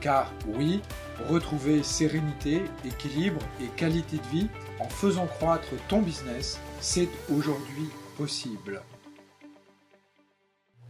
Car oui, retrouver sérénité, équilibre et qualité de vie en faisant croître ton business, c'est aujourd'hui possible.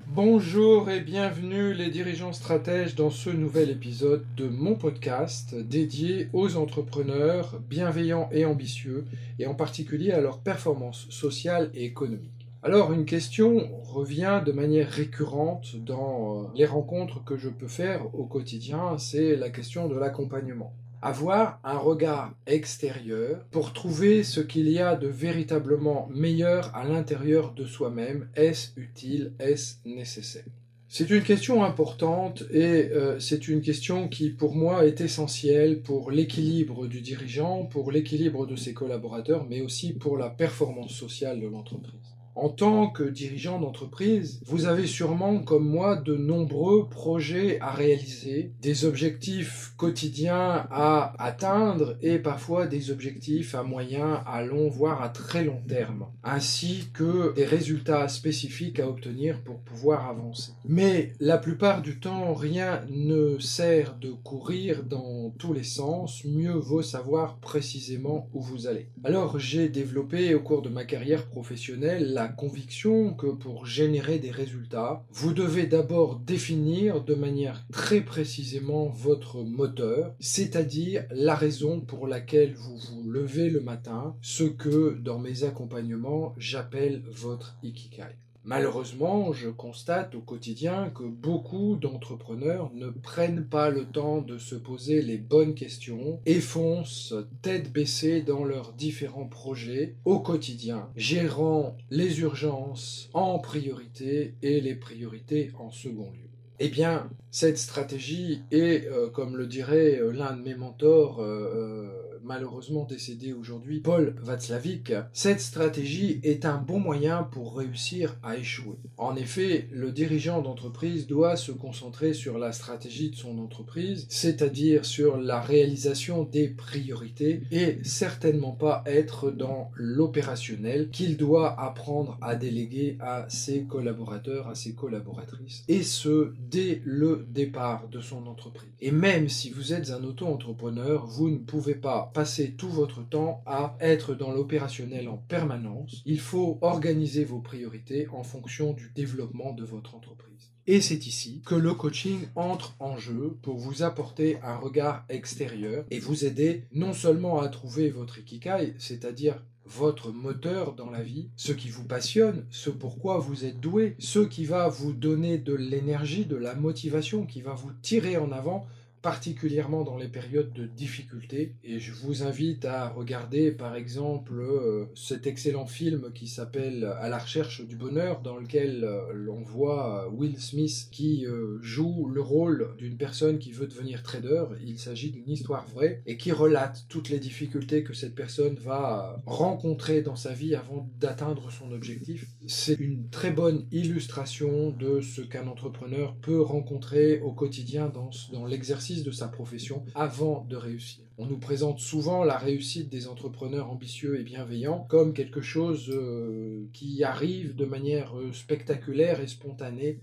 Bonjour et bienvenue les dirigeants stratèges dans ce nouvel épisode de mon podcast dédié aux entrepreneurs bienveillants et ambitieux et en particulier à leur performance sociale et économique. Alors une question revient de manière récurrente dans euh, les rencontres que je peux faire au quotidien, c'est la question de l'accompagnement. Avoir un regard extérieur pour trouver ce qu'il y a de véritablement meilleur à l'intérieur de soi-même, est-ce utile, est-ce nécessaire? C'est une question importante et euh, c'est une question qui pour moi est essentielle pour l'équilibre du dirigeant, pour l'équilibre de ses collaborateurs, mais aussi pour la performance sociale de l'entreprise. En tant que dirigeant d'entreprise, vous avez sûrement, comme moi, de nombreux projets à réaliser, des objectifs quotidiens à atteindre et parfois des objectifs à moyen, à long, voire à très long terme, ainsi que des résultats spécifiques à obtenir pour pouvoir avancer. Mais la plupart du temps, rien ne sert de courir dans tous les sens, mieux vaut savoir précisément où vous allez. Alors j'ai développé au cours de ma carrière professionnelle la conviction que pour générer des résultats, vous devez d'abord définir de manière très précisément votre moteur, c'est-à-dire la raison pour laquelle vous vous levez le matin, ce que dans mes accompagnements j'appelle votre ikigai. Malheureusement, je constate au quotidien que beaucoup d'entrepreneurs ne prennent pas le temps de se poser les bonnes questions et foncent tête baissée dans leurs différents projets au quotidien, gérant les urgences en priorité et les priorités en second lieu. Eh bien, cette stratégie est, euh, comme le dirait euh, l'un de mes mentors, euh, malheureusement décédé aujourd'hui, Paul Václavic, cette stratégie est un bon moyen pour réussir à échouer. En effet, le dirigeant d'entreprise doit se concentrer sur la stratégie de son entreprise, c'est-à-dire sur la réalisation des priorités et certainement pas être dans l'opérationnel qu'il doit apprendre à déléguer à ses collaborateurs, à ses collaboratrices, et ce, dès le départ de son entreprise. Et même si vous êtes un auto-entrepreneur, vous ne pouvez pas passer tout votre temps à être dans l'opérationnel en permanence. Il faut organiser vos priorités en fonction du développement de votre entreprise. Et c'est ici que le coaching entre en jeu pour vous apporter un regard extérieur et vous aider non seulement à trouver votre ikigai, c'est-à-dire votre moteur dans la vie, ce qui vous passionne, ce pourquoi vous êtes doué, ce qui va vous donner de l'énergie, de la motivation, qui va vous tirer en avant particulièrement dans les périodes de difficulté. Et je vous invite à regarder par exemple euh, cet excellent film qui s'appelle À la recherche du bonheur, dans lequel euh, l'on voit euh, Will Smith qui joue le rôle d'une personne qui veut devenir trader. Il s'agit d'une histoire vraie et qui relate toutes les difficultés que cette personne va rencontrer dans sa vie avant d'atteindre son objectif. C'est une très bonne illustration de ce qu'un entrepreneur peut rencontrer au quotidien dans, dans l'exercice de sa profession avant de réussir. On nous présente souvent la réussite des entrepreneurs ambitieux et bienveillants comme quelque chose euh, qui arrive de manière euh, spectaculaire et spontanée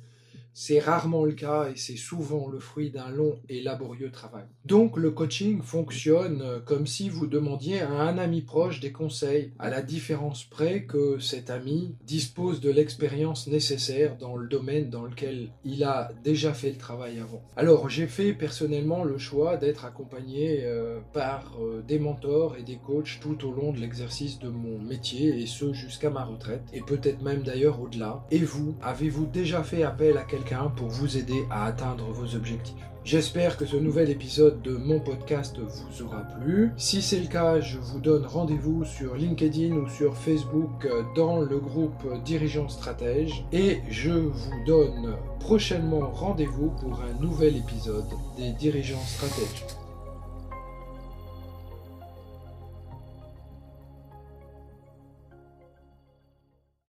c'est rarement le cas et c'est souvent le fruit d'un long et laborieux travail. Donc le coaching fonctionne comme si vous demandiez à un ami proche des conseils, à la différence près que cet ami dispose de l'expérience nécessaire dans le domaine dans lequel il a déjà fait le travail avant. Alors j'ai fait personnellement le choix d'être accompagné euh, par euh, des mentors et des coachs tout au long de l'exercice de mon métier et ce jusqu'à ma retraite et peut-être même d'ailleurs au-delà. Et vous, avez-vous déjà fait appel à pour vous aider à atteindre vos objectifs. J'espère que ce nouvel épisode de mon podcast vous aura plu. Si c'est le cas, je vous donne rendez-vous sur LinkedIn ou sur Facebook dans le groupe Dirigeants Stratèges et je vous donne prochainement rendez-vous pour un nouvel épisode des Dirigeants Stratèges.